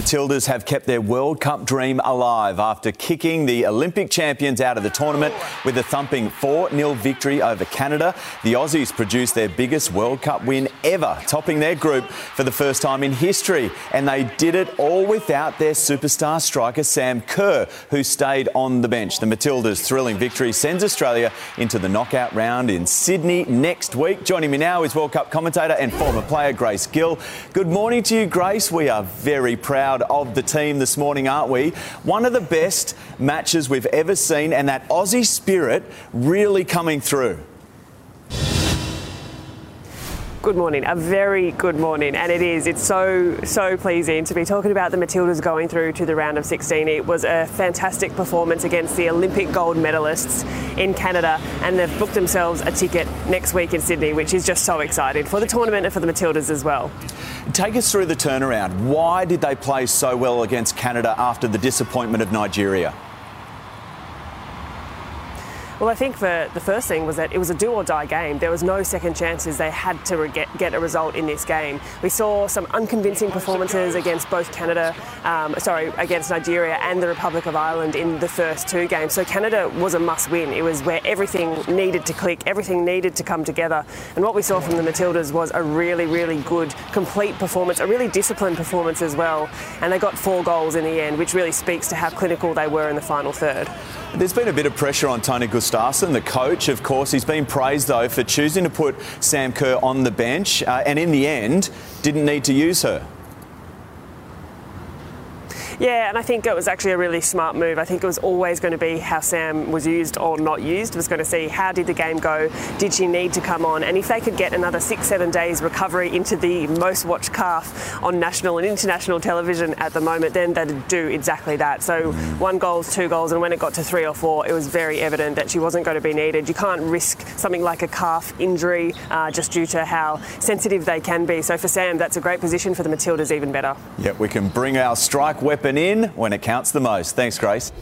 Matildas have kept their World Cup dream alive after kicking the Olympic champions out of the tournament with a thumping 4 0 victory over Canada. The Aussies produced their biggest World Cup win ever, topping their group for the first time in history. And they did it all without their superstar striker, Sam Kerr, who stayed on the bench. The Matildas' thrilling victory sends Australia into the knockout round in Sydney next week. Joining me now is World Cup commentator and former player Grace Gill. Good morning to you, Grace. We are very proud of the team this morning, aren't we? One of the best matches we've ever seen, and that Aussie spirit really coming through. Good morning, a very good morning, and it is. It's so, so pleasing to be talking about the Matildas going through to the round of 16. It was a fantastic performance against the Olympic gold medalists in Canada, and they've booked themselves a ticket next week in Sydney, which is just so exciting for the tournament and for the Matildas as well. Take us through the turnaround. Why did they play so well against Canada after the disappointment of Nigeria? Well, I think the, the first thing was that it was a do or die game. There was no second chances. They had to get, get a result in this game. We saw some unconvincing performances against both Canada, um, sorry, against Nigeria and the Republic of Ireland in the first two games. So Canada was a must win. It was where everything needed to click, everything needed to come together. And what we saw from the Matildas was a really, really good, complete performance, a really disciplined performance as well. And they got four goals in the end, which really speaks to how clinical they were in the final third. There's been a bit of pressure on Tony Gustavsson, the coach, of course. He's been praised, though, for choosing to put Sam Kerr on the bench uh, and in the end didn't need to use her. Yeah, and I think it was actually a really smart move. I think it was always going to be how Sam was used or not used. It was going to see how did the game go, did she need to come on, and if they could get another six, seven days recovery into the most watched calf on national and international television at the moment, then they'd do exactly that. So one goals, two goals, and when it got to three or four, it was very evident that she wasn't going to be needed. You can't risk something like a calf injury uh, just due to how sensitive they can be. So for Sam, that's a great position for the Matildas, even better. Yep, we can bring our strike weapon in when it counts the most. Thanks, Grace.